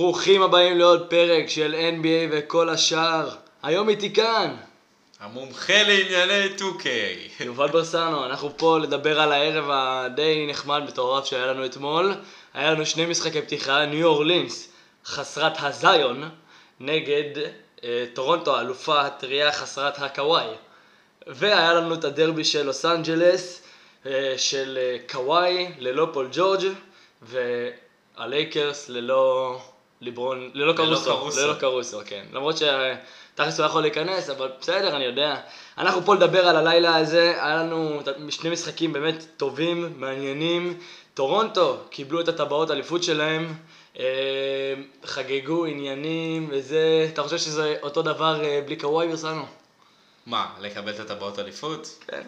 ברוכים הבאים לעוד פרק של NBA וכל השאר. היום איתי כאן, המומחה לענייני 2K. יובל ברסנו, אנחנו פה לדבר על הערב הדי נחמד מטורף שהיה לנו אתמול. היה לנו שני משחקי פתיחה, ניו אורלינס, חסרת ה Zion, נגד אה, טורונטו, האלופה הטריה חסרת הקוואי. והיה לנו את הדרבי של לוס אנג'לס, אה, של אה, קוואי ללא פול ג'ורג' והלייקרס ללא ליברון, ללא קרוסו. ללא קרוסו, כן. למרות שתכלס הוא יכול להיכנס, אבל בסדר, אני יודע. אנחנו פה לדבר על הלילה הזה, היה לנו שני משחקים באמת טובים, מעניינים. טורונטו קיבלו את הטבעות אליפות שלהם, אה, חגגו עניינים וזה, אתה חושב שזה אותו דבר אה, בלי קוואי ורסנו? מה, לקבל את הטבעות אליפות? כן.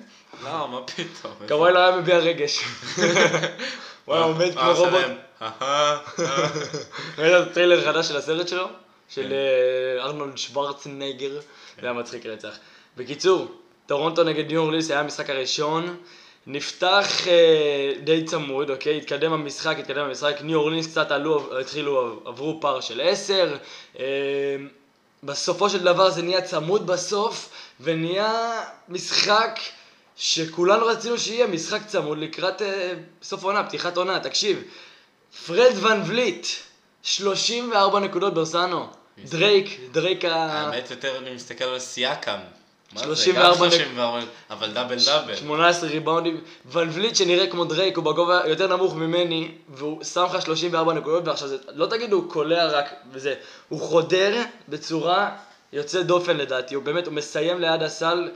לא, מה פתאום. קוואי לא היה מביע רגש. הוא היה עומד כמו רובוט. אהה, אה. ראית את הטריילר החדש של הסרט שלו? של אה, ארנולד שוורצנגר, זה היה מצחיק רצח. בקיצור, טורונטו נגד ניו אורלינס היה המשחק הראשון, נפתח אה, די צמוד, אוקיי? התקדם המשחק, התקדם המשחק, ניו אורלינס קצת עלו, התחילו, עברו פער של עשר, אה, בסופו של דבר זה נהיה צמוד בסוף, ונהיה משחק שכולנו רצינו שיהיה משחק צמוד לקראת אה, סוף עונה, פתיחת עונה, תקשיב, פרד ון וליט, 34 נקודות ברסנו. דרייק, דרייק ה... האמת יותר אני מסתכל על זה? 34 גם נק- 34, אבל double double. 18 ריבאונדים. ון וליט שנראה כמו דרייק, הוא בגובה יותר נמוך ממני, והוא שם לך 34 נקודות, ועכשיו זה, לא תגידו הוא קולע רק וזה, הוא חודר בצורה יוצאת דופן לדעתי, הוא באמת, הוא מסיים ליד הסל.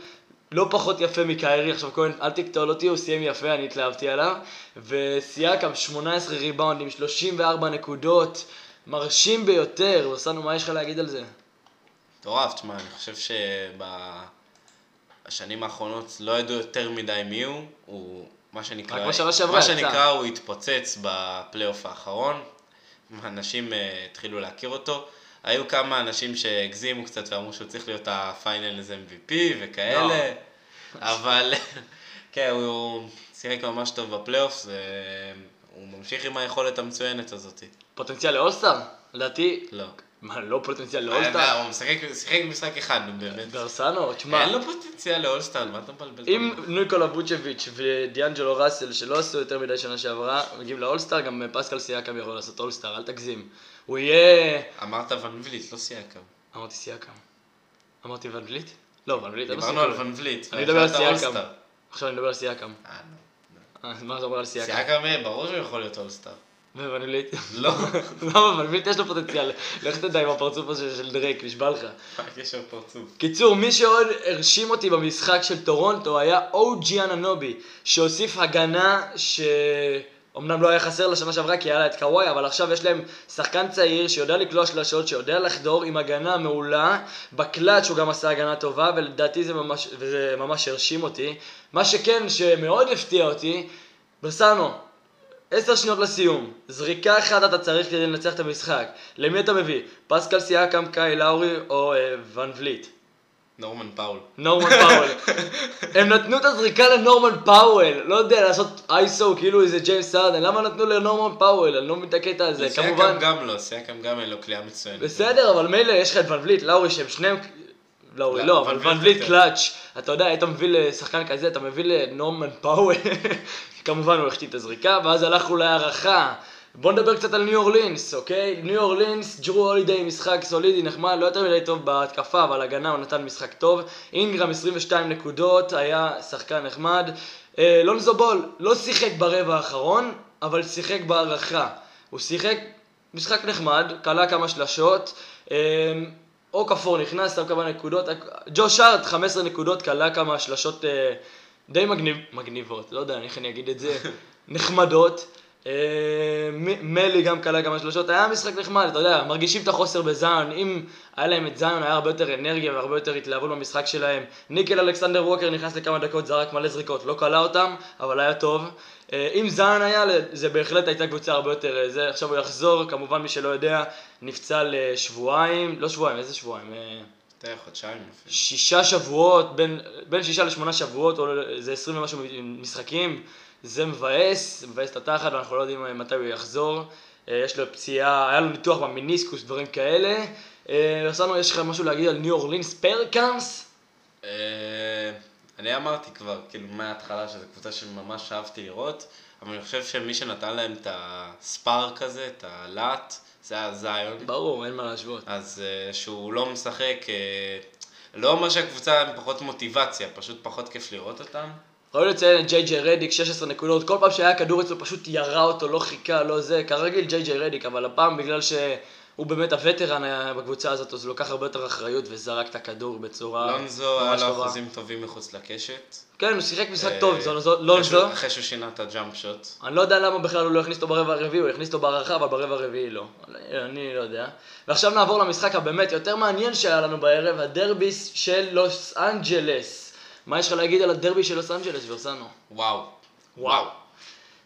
לא פחות יפה מקיירי, עכשיו כהן, אל תקטול אותי, הוא סיים יפה, אני התלהבתי עליו. וסייקם 18 ריבאונדים, 34 נקודות, מרשים ביותר. וסנו, מה יש לך להגיד על זה? מטורף, תשמע, אני חושב שבשנים האחרונות לא ידעו יותר מדי מי הוא. הוא, מה שנקרא, רק בשנה שעברה מה. שנקרא, הוא התפוצץ בפלייאוף האחרון. אנשים אה, התחילו להכיר אותו. היו כמה אנשים שהגזימו קצת ואמרו שהוא צריך להיות ה finals MVP וכאלה, לא. אבל כן, הוא שיחק ממש טוב בפלייאוף, והוא ממשיך עם היכולת המצוינת הזאת. פוטנציאל ל all-star? לדעתי, לא. מה, לא פוטנציאל אה, ל all-star? הוא משחק משחק אחד, נו באמת. ברסנו, תשמע, אין לו פוטנציאל ל all-star, מה אתה מבלבל? אם? ניקולה ווצ'ביץ' ודיאנג'לו ראסל, שלא עשו יותר מדי שנה שעברה, מגיעים ל all-star, גם פסקל סיאקם יכול לעשות all-star, אל תגזים. הוא יהיה... אמרת ון וליט, לא סייקם. אמרתי סייקם. אמרתי ון וליט? לא, ון וליט, דיברנו על. ון וליט. אני מדבר על סייקם. עכשיו אני מדבר על סייקם. אה. אה, מה אתה אומר על סייקם? סייקם, ברור שהוא יכול להיות all-star. וון וליט? לא. למה ון וליט יש לו פוטנציאל? לך תדע עם הפרצוף הזה של דרייק, נשבע לך. מה קשור פרצוף? קיצור, מי שעוד הרשים אותי במשחק של טורונטו היה אוג'י אננובי, שהוסיף הגנה שאומנם לא היה חסר לשנה שעברה כי היה לה את קוואי, אבל עכשיו יש להם שחקן צעיר שיודע לקלוע שלשות, שיודע לחדור עם הגנה מעולה, בקלאץ' הוא גם עשה הגנה טובה, ולדעתי זה ממש, וזה ממש הרשים אותי. מה שכן, שמאוד הפתיע אותי, ברסנו, עשר שניות לסיום, זריקה אחת אתה צריך כדי לנצח את המשחק. למי אתה מביא? פסקל סיאקם, קייל לאורי או אה, ון וליט? נורמן פאוול. נורמן פאוול. הם נתנו את הזריקה לנורמן פאוול, לא יודע, לעשות iso כאילו איזה ג'יימס הארדן, למה נתנו לנורמן פאוול? אני לא מבין את הקטע הזה, כמובן. סייקם גם לא, סייקם גם אין לו קליעה מצוינת. בסדר, אבל מילא יש לך את ון וליט, לאורי שהם שניהם... לא, לא, ון אבל ון וליט. קלאץ', אתה יודע, היית מביא לשחקן כזה, אתה מביא לנורמן פאוול, כמובן הוא החטיא את הזריקה, ואז הלכנו להארכה. בוא נדבר קצת על ניו אורלינס, אוקיי? ניו אורלינס, ג'רו הולידיי משחק סולידי, נחמד, לא יותר מדי טוב בהתקפה, אבל הגנה הוא נתן משחק טוב. אינגרם 22 נקודות, היה שחקן נחמד. אה, לונזו בול לא שיחק ברבע האחרון, אבל שיחק בהערכה. הוא שיחק משחק נחמד, כלה כמה שלשות. אה, או כפור נכנס, שם כמה נקודות. ג'ו שארט, 15 נקודות, כלה כמה שלשות אה, די מגניב, מגניבות, לא יודע איך אני אגיד את זה, נחמדות. אה, מלי גם כלה כמה שלושות, היה משחק נחמד, אתה יודע, מרגישים את החוסר בזיון, אם היה להם את זיון היה הרבה יותר אנרגיה והרבה יותר התלהבות במשחק שלהם. ניקל אלכסנדר ווקר נכנס לכמה דקות, זרק מלא זריקות, לא כלה אותם, אבל היה טוב. אה, אם זיון היה, זה בהחלט הייתה קבוצה הרבה יותר אה, זה, עכשיו הוא יחזור, כמובן מי שלא יודע, נפצע לשבועיים, לא שבועיים, איזה שבועיים? חודשיים אפילו. שישה שבועות, בין, בין שישה לשמונה שבועות, או זה עשרים ומשהו משחקים, זה מבאס, מבאס את התחת, ואנחנו לא יודעים מתי הוא יחזור. אה, יש לו פציעה, היה לו ניתוח במיניסקוס, דברים כאלה. אה, רסנו, יש לך משהו להגיד על ניו אורלינס פרקאנס? אה, אני אמרתי כבר, כאילו, מההתחלה שזו קבוצה שממש אהבתי לראות, אבל אני חושב שמי שנתן להם את הספארק הזה, את הלהט, זה היה זיון. ברור, אין מה להשוות. אז אה, שהוא לא משחק, אה, לא אומר שהקבוצה עם פחות מוטיבציה, פשוט פחות כיף לראות אותם. ראוי לציין את ג'יי ג'יי רדיק, 16 נקודות, כל פעם שהיה כדור אצלו פשוט ירה אותו, לא חיכה, לא זה, כרגיל ג'יי ג'יי רדיק, אבל הפעם בגלל שהוא באמת הווטרן בקבוצה הזאת, אז הוא לוקח הרבה יותר אחריות וזרק את הכדור בצורה לונזו היה לו. אחוזים טובים מחוץ לקשת. כן, הוא שיחק משחק אה, טוב, זו- זו- לא אחרי שהוא- זו. אחרי שהוא שינה את ה jump shot. אני לא יודע למה בכלל הוא לא הכניס אותו ברבע הרביעי, הוא הכניס אותו בהארכה, אבל ברבע הרביעי לא. אני לא יודע. ועכשיו נעבור למשחק הבאמת יותר מעניין שהיה לנו בערב, הדרבי של לוס אנג'לס. מה יש לך להגיד על הדרבי של לוס אנג'לס, ברסנו? וואו. וואו.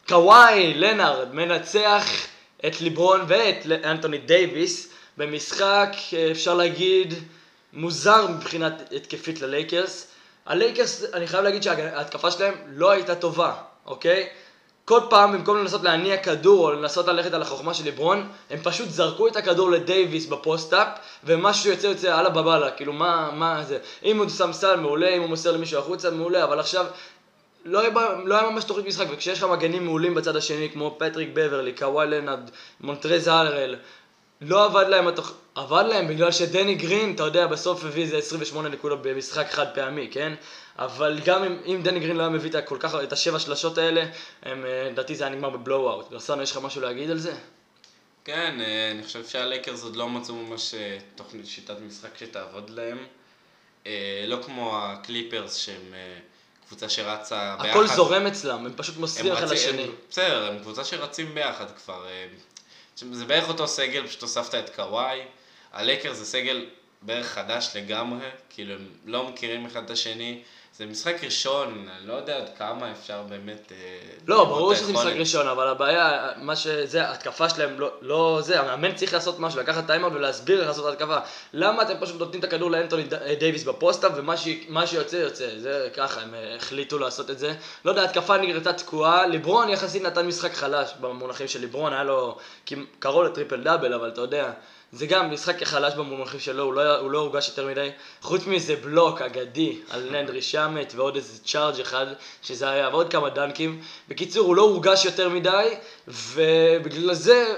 קוואי לנארד מנצח את ליברון ואת אנטוני דייוויס במשחק, אפשר להגיד, מוזר מבחינת התקפית ללייקרס. הלייקרס, אני חייב להגיד שההתקפה שלהם לא הייתה טובה, אוקיי? כל פעם, במקום לנסות להניע כדור או לנסות ללכת על החוכמה של ליברון, הם פשוט זרקו את הכדור לדייוויס ב post-up, ומשהו יוצא יוצא יאללה באללה, כאילו מה, מה זה? אם הוא שם סל מעולה, אם הוא מוסר למישהו החוצה מעולה, אבל עכשיו לא היה, לא היה ממש תוכנית משחק, וכשיש לך מגנים מעולים בצד השני, כמו פטריק בברלי, קוואי לנארד, מונטרז הארל, לא עבד להם התוכ... עבד להם בגלל שדני גרין, אתה יודע, בסוף הביא איזה 28 נקודות במשחק חד פעמי, כן? אבל גם אם, אם דני גרין לא היה מביא את כל כך, את השבע שלשות האלה, אה, לדעתי זה היה נגמר ב blowout. ברסנו, יש לך משהו להגיד על זה? כן, אה, אני חושב שהלייקרס עוד לא מצאו ממש אה, תוכנית שיטת משחק שתעבוד להם. לא כמו הקליפרס שהם קבוצה שרצה ביחד. הכל זורם אצלם, הם פשוט מוסרים אחד לשני. בסדר, הם קבוצה שרצים ביחד כבר. זה בערך אותו סגל, פשוט הוספת את קוואי. הלייקרס זה סגל בערך חדש לגמרי, כאילו הם לא מכירים אחד את השני. זה משחק ראשון, אני לא יודע עד כמה אפשר באמת... אה, לא, ברור שזה משחק. ראשון, אבל הבעיה, מה שזה, ההתקפה שלהם, לא, לא זה, המאמן צריך לעשות משהו, לקחת timeout ולהסביר איך לעשות את ההתקפה. למה אתם פשוט נותנים את הכדור לאנטוני דייוויס ב post-up, ומה שיוצא, יוצא. זה ככה, הם אה, החליטו לעשות את זה. לא יודע, ההתקפה נראתה תקועה. ליברון יחסית נתן משחק חלש במונחים של ליברון, היה לו קרוב ל triple double, אבל אתה יודע. זה גם משחק חלש במונחים שלו, הוא לא, הוא לא הורגש יותר מדי. חוץ מאיזה בלוק אגדי על לנדרי שמט ועוד איזה charge אחד, שזה היה, ועוד כמה דנקים. בקיצור, הוא לא הורגש יותר מדי, ובגלל זה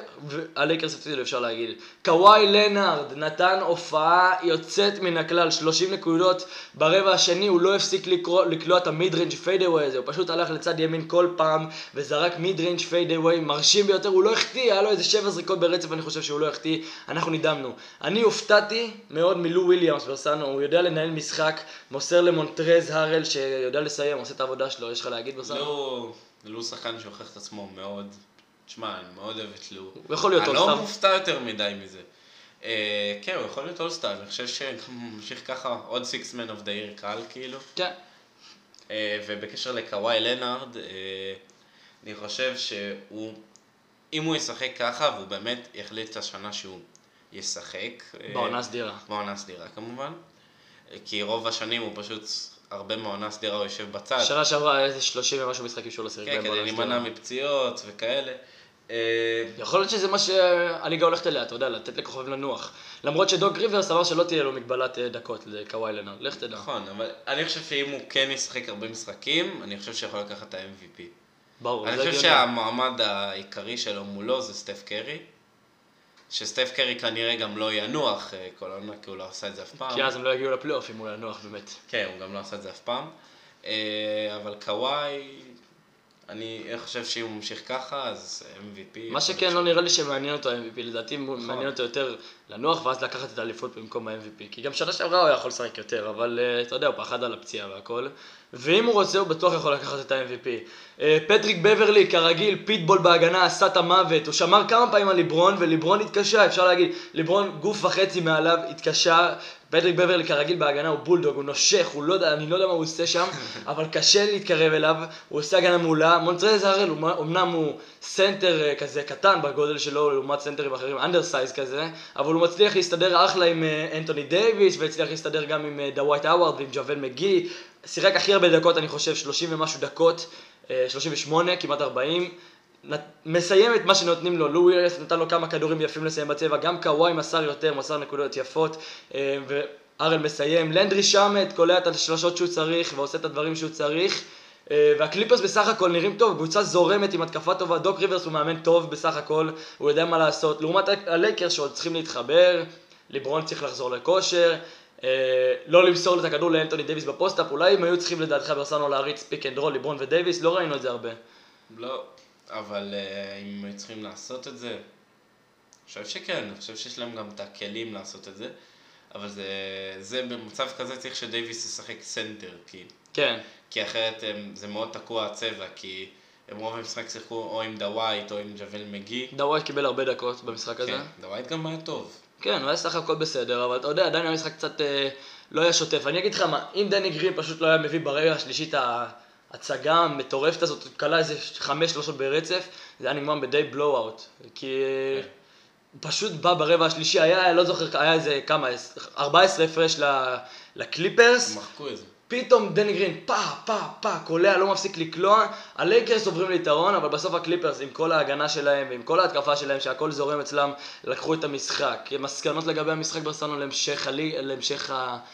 הלייקרס הפסידו, אפשר להגיד. קוואי לנארד נתן הופעה יוצאת מן הכלל, 30 נקודות. ברבע השני הוא לא הפסיק לקלוע את ה mid-range fadeaway הזה, הוא פשוט הלך לצד ימין כל פעם, וזרק mid-range fadeaway, מרשים ביותר, הוא לא החטיא, היה לו איזה שבע זריקות ברצף, אני חושב שהוא לא החטיא, אנחנו נדהמנו. אני הופתעתי מאוד מלו וויליאמס ורסנו, הוא יודע לנהל משחק, מוסר למונטרז הארל שיודע לסיים, עושה את העבודה שלו, יש לך להגיד ורסנו? לו, לו שחקן שהוכיח את עצמו מאוד. תשמע, אני מאוד אוהב את לו. הוא יכול להיות אני לא אולסטאר. מופתע יותר מדי מזה. אה, כן, הוא יכול להיות אולסטאר, אני חושב שהוא ממשיך ככה עוד sixth man of the year קל כאילו. כן. אה, ובקשר לקוואי לנארד, אה, אני חושב שהוא, אם הוא ישחק ככה, והוא באמת יחליט את השנה שהוא ישחק. בעונה סדירה. בעונה סדירה כמובן. כי רוב השנים הוא פשוט, הרבה מהעונה סדירה הוא יושב בצד. שנה שעברה איזה 30 ומשהו משחקים שהוא לא שיחק כן, בהם כדי בעונה להימנע. מפציעות וכאלה. אה, יכול להיות שזה מה שהליגה הולכת אליה, אתה יודע, לתת לכוכבים לנוח. למרות שדוק ריברס אמר שלא תהיה לו מגבלת אה, דקות לקוואי לנארד, לך תדע. נכון, אבל אני חושב שאם הוא כן ישחק הרבה משחקים, אני חושב שיכול לקחת את ה-MVP. ברור, אני חושב. שהמועמד העיקרי שלו מולו זה סטף קרי. שסטף קרי כנראה גם לא ינוח אה, כל העונה, כי הוא לא עשה את זה אף פעם. כי אז הם לא יגיעו לפלייאוף אם הוא ינוח באמת. כן, הוא גם לא עשה את זה אף פעם. אבל קוואי, אני חושב שאם הוא ממשיך ככה, אז MVP. מה שכן, לא נראה לי שמעניין אותו ה-MVP, לדעתי נכון. מעניין אותו יותר לנוח ואז לקחת את האליפות במקום ה-MVP. כי גם שנה שעברה הוא היה יכול לשחק יותר, אבל אה, אתה יודע, הוא פחד על הפציעה והכל. ואם הוא רוצה, הוא בטוח יכול לקחת את ה-MVP. אה, פטריק בברלי, כרגיל, פיטבול בהגנה, עשה את המוות. הוא שמר כמה פעמים על ליברון, וליברון התקשה, אפשר להגיד, ליברון גוף וחצי מעליו, התקשה. פטריק בברלי כרגיל בהגנה הוא בולדוג, הוא נושך, הוא לא יודע, אני לא יודע מה הוא עושה שם, אבל קשה להתקרב אליו, הוא עושה הגנה מעולה. מונטרז הראל, אמנם הוא סנטר אה, כזה קטן בגודל שלו לעומת סנטרים אחרים, undersize כזה, אבל הוא מצליח להסתדר אחלה עם אה, אנטוני דייוויס, והצליח להסתדר גם עם אה, דווייט האווארד ועם ג'אוויל מגי. שיחק הכי הרבה דקות, אני חושב, 30 ומשהו דקות, אה, 38, כמעט 40. מסיים את מה שנותנים לו, לו וויליאמס נתן לו כמה כדורים יפים לסיים בצבע, גם קוואי מסר יותר, מסר נקודות יפות, אה, והארל מסיים, לנדרי שמט קולע את השלשות שהוא צריך ועושה את הדברים שהוא צריך, אה, והקליפרס בסך הכל נראים טוב, קבוצה זורמת עם התקפה טובה, דוק ריברס הוא מאמן טוב בסך הכל, הוא יודע מה לעשות, לעומת הלייקרס שעוד צריכים להתחבר, ליברון צריך לחזור לכושר, אה, לא למסור את הכדור לאנטוני דייוויס ב post-up, אולי הם היו צריכים לדעתך ברסנו להריץ pick and roll, ליברון ודייוויס, לא ראינו את זה הרבה. לא, אבל אה, אם צריכים לעשות את זה, אני חושב שכן, אני חושב שיש להם גם את הכלים לעשות את זה, אבל זה, זה במצב כזה צריך שדייוויס ישחק סנטר, כי, כן, כי אחרת הם, זה מאוד תקוע הצבע, כי הם רוב המשחק שיחקו או עם דווייט או עם ג'אוויל מגי. דווייט קיבל הרבה דקות במשחק הזה. כן, דווייט גם היה טוב. כן, הוא היה סך הכל בסדר, אבל אתה יודע, עדיין המשחק קצת אה, לא היה שוטף. אני אגיד לך מה, אם דני גרין פשוט לא היה מביא ברגע השלישי את ההצגה המטורפת הזאת, הוא קלע איזה חמש שלושות ברצף, זה היה נגמר בדי blowout. כי כן. הוא פשוט בא ברבע השלישי, היה, לא זוכר, היה איזה כמה, 14 הפרש לקליפרס. מחקו את זה. פתאום דני גרין, פה, פה, פה, קולע, לא מפסיק לקלוע. הלייקרס עוברים ליתרון, אבל בסוף הקליפרס, עם כל ההגנה שלהם ועם כל ההתקפה שלהם, שהכל זורם אצלם, לקחו את המשחק. מסקנות לגבי המשחק ברסנו להמשך, הלי, להמשך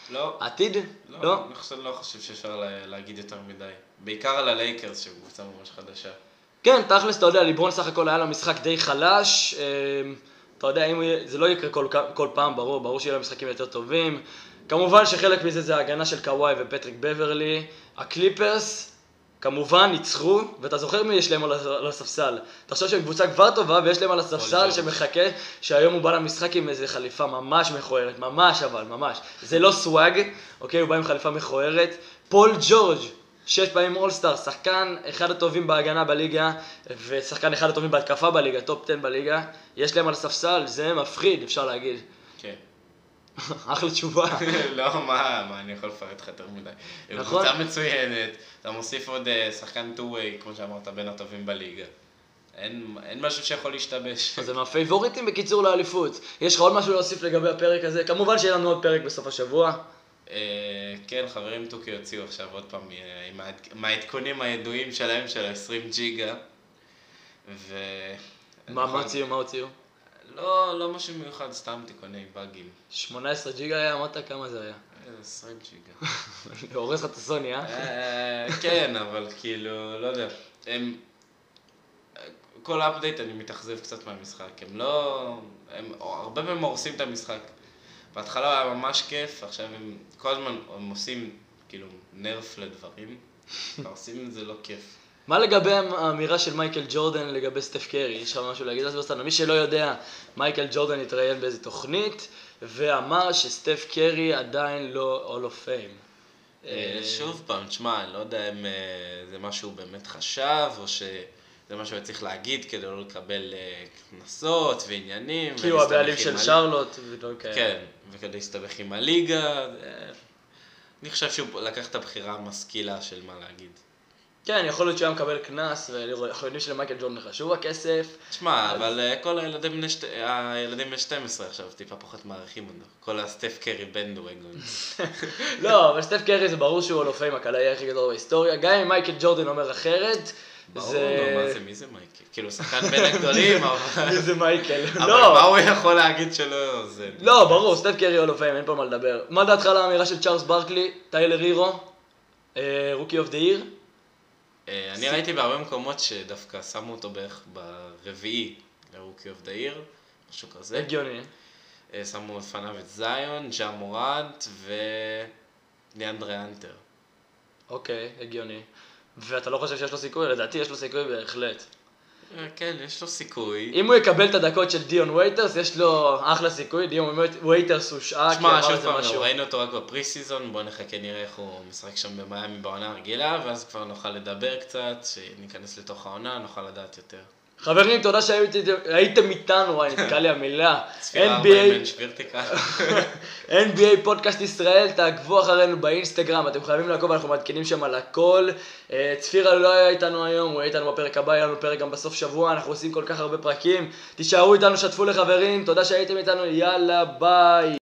לא, העתיד? לא, לא? אני חושב, לא חושב שאפשר לה- להגיד יותר מדי. בעיקר על הלייקרס, שהם קבוצה ממש חדשה. כן, תכלס, אתה יודע, ליברון סך הכל היה לו משחק די חלש. אה, אתה יודע, אם זה לא יקרה כל, כל פעם, ברור, ברור שיהיו לו משחקים יותר טובים. כמובן שחלק מזה זה ההגנה של קוואי ופטריק בברלי. הקליפרס, כמובן, ניצחו, ואתה זוכר מי יש להם על הס- על הספסל. תחשוב שהם קבוצה כבר טובה, ויש להם על הספסל ג'ורג'. שמחכה, שהיום הוא בא למשחק עם איזה חליפה ממש מכוערת, ממש אבל, ממש. זה לא swag, אוקיי? הוא בא עם חליפה מכוערת. פול ג'ורג', שש פעמים אולסטאר, שחקן אחד הטובים בהגנה בליגה, ושחקן אחד הטובים בהתקפה בליגה, top 10 בליגה. יש להם על הספסל, זה מפחיד, אפשר להגיד. כן. אחלה תשובה. לא, מה, מה אני יכול לפרט לך יותר מדי. נכון. קבוצה מצוינת, אתה מוסיף עוד אה, שחקן two-way, כמו שאמרת, בין הטובים בליגה. אין, אין משהו שיכול להשתבש. אז הם הפייבוריטים בקיצור לאליפות. יש לך עוד משהו להוסיף לגבי הפרק הזה? כמובן שיהיה לנו עוד פרק בסוף השבוע. אה, כן, חברים טוקי הוציאו עכשיו עוד פעם אה, עם העד- עם העדכונים הידועים שלהם של ה-20 ג'יגה. ו... מה מה הוציאו? מה הוציאו? לא, לא משהו מיוחד, סתם תיקוני באגים. 18 ג'יגה היה? אמרת כמה זה היה? איזה 20 ג'יגה. הורס לך את הסוני, אה? אה, כן, אבל כאילו, לא יודע. הם... כל אפדייט אני מתאכזב קצת מהמשחק. הם לא... הם הרבה פעמים הורסים את המשחק. בהתחלה היה ממש כיף, עכשיו הם כל הזמן הם עושים כאילו nerf לדברים. עושים את זה לא כיף. מה לגבי האמירה של מייקל ג'ורדן לגבי סטף קרי? יש לך משהו להגיד על זה בסטנדרט? מי שלא יודע, מייקל ג'ורדן התראיין באיזה תוכנית, ואמר שסטף קרי עדיין לא Hall of Fame. אה, שוב פעם, תשמע, אני לא יודע אם אה, זה מה שהוא באמת חשב, או שזה מה שהוא צריך להגיד כדי לא לקבל אה, קנסות ועניינים. כי הוא הבעלים עם של שרלוט ודברים כאלה. כן, וכדי להסתבך עם הליגה. אני חושב שהוא לקח את הבחירה המשכילה של מה להגיד. כן, יכול להיות שהוא היה מקבל קנס, ואנחנו יודעים שלמייקל ג'ורדן חשוב הכסף. תשמע, אבל אה, כל הילדים בני שת- הילדים בני 12 עכשיו טיפה פחות מעריכים אותו. כל הסטף קרי בנדווגון. לא, אבל סטף קרי זה ברור שהוא הול אוף פיים הקלעי הכי גדול בהיסטוריה. גם אם מייקל ג'ורדן אומר אחרת, זה... מה זה, מי זה מייקל? כאילו, שחקן בין הגדולים, אבל... מי זה מייקל? אבל לא. מה הוא יכול להגיד שלא... זה... לא, ברור, סטף קרי Hall of Fame, אין פה מה לדבר. מה דעתך על האמירה של צ'ארלס ברקלי, טיילר הירו, Rookie of the Year? אני ראיתי בהרבה מקומות שדווקא שמו אותו בערך ברביעי ל Rookie of the Year, משהו כזה. הגיוני. אה, שמו לפניו את זיון, ג'ה מורנט ודיאנדרה האנטר. אוקיי, הגיוני. ואתה לא חושב שיש לו סיכוי? לדעתי יש לו סיכוי בהחלט. אה, כן, יש לו סיכוי. אם הוא יקבל את הדקות של דיון וייטרס, יש לו אחלה סיכוי. דיון וייטרס הושעה, כי אמר שוב איזה פעם, משהו. ראינו אותו רק ב preseason, בוא נחכה נראה איך הוא משחק שם במיאמי בעונה הרגילה, ואז כבר נוכל לדבר קצת, שניכנס לתוך העונה, נוכל לדעת יותר. חברים, תודה שהייתם איתנו, וואי, נתקע לי המילה. צפירה 40 NBA. NBA פודקאסט ישראל, תעקבו אחרינו באינסטגרם, אתם חייבים לעקוב, אנחנו מעדכנים שם על הכל. אה, צפירה לא היה איתנו היום, הוא יהיה איתנו בפרק הבא, יהיה לנו פרק גם בסוף שבוע, אנחנו עושים כל כך הרבה פרקים. תישארו איתנו, שתפו לחברים, תודה שהייתם איתנו, יאללה, ביי.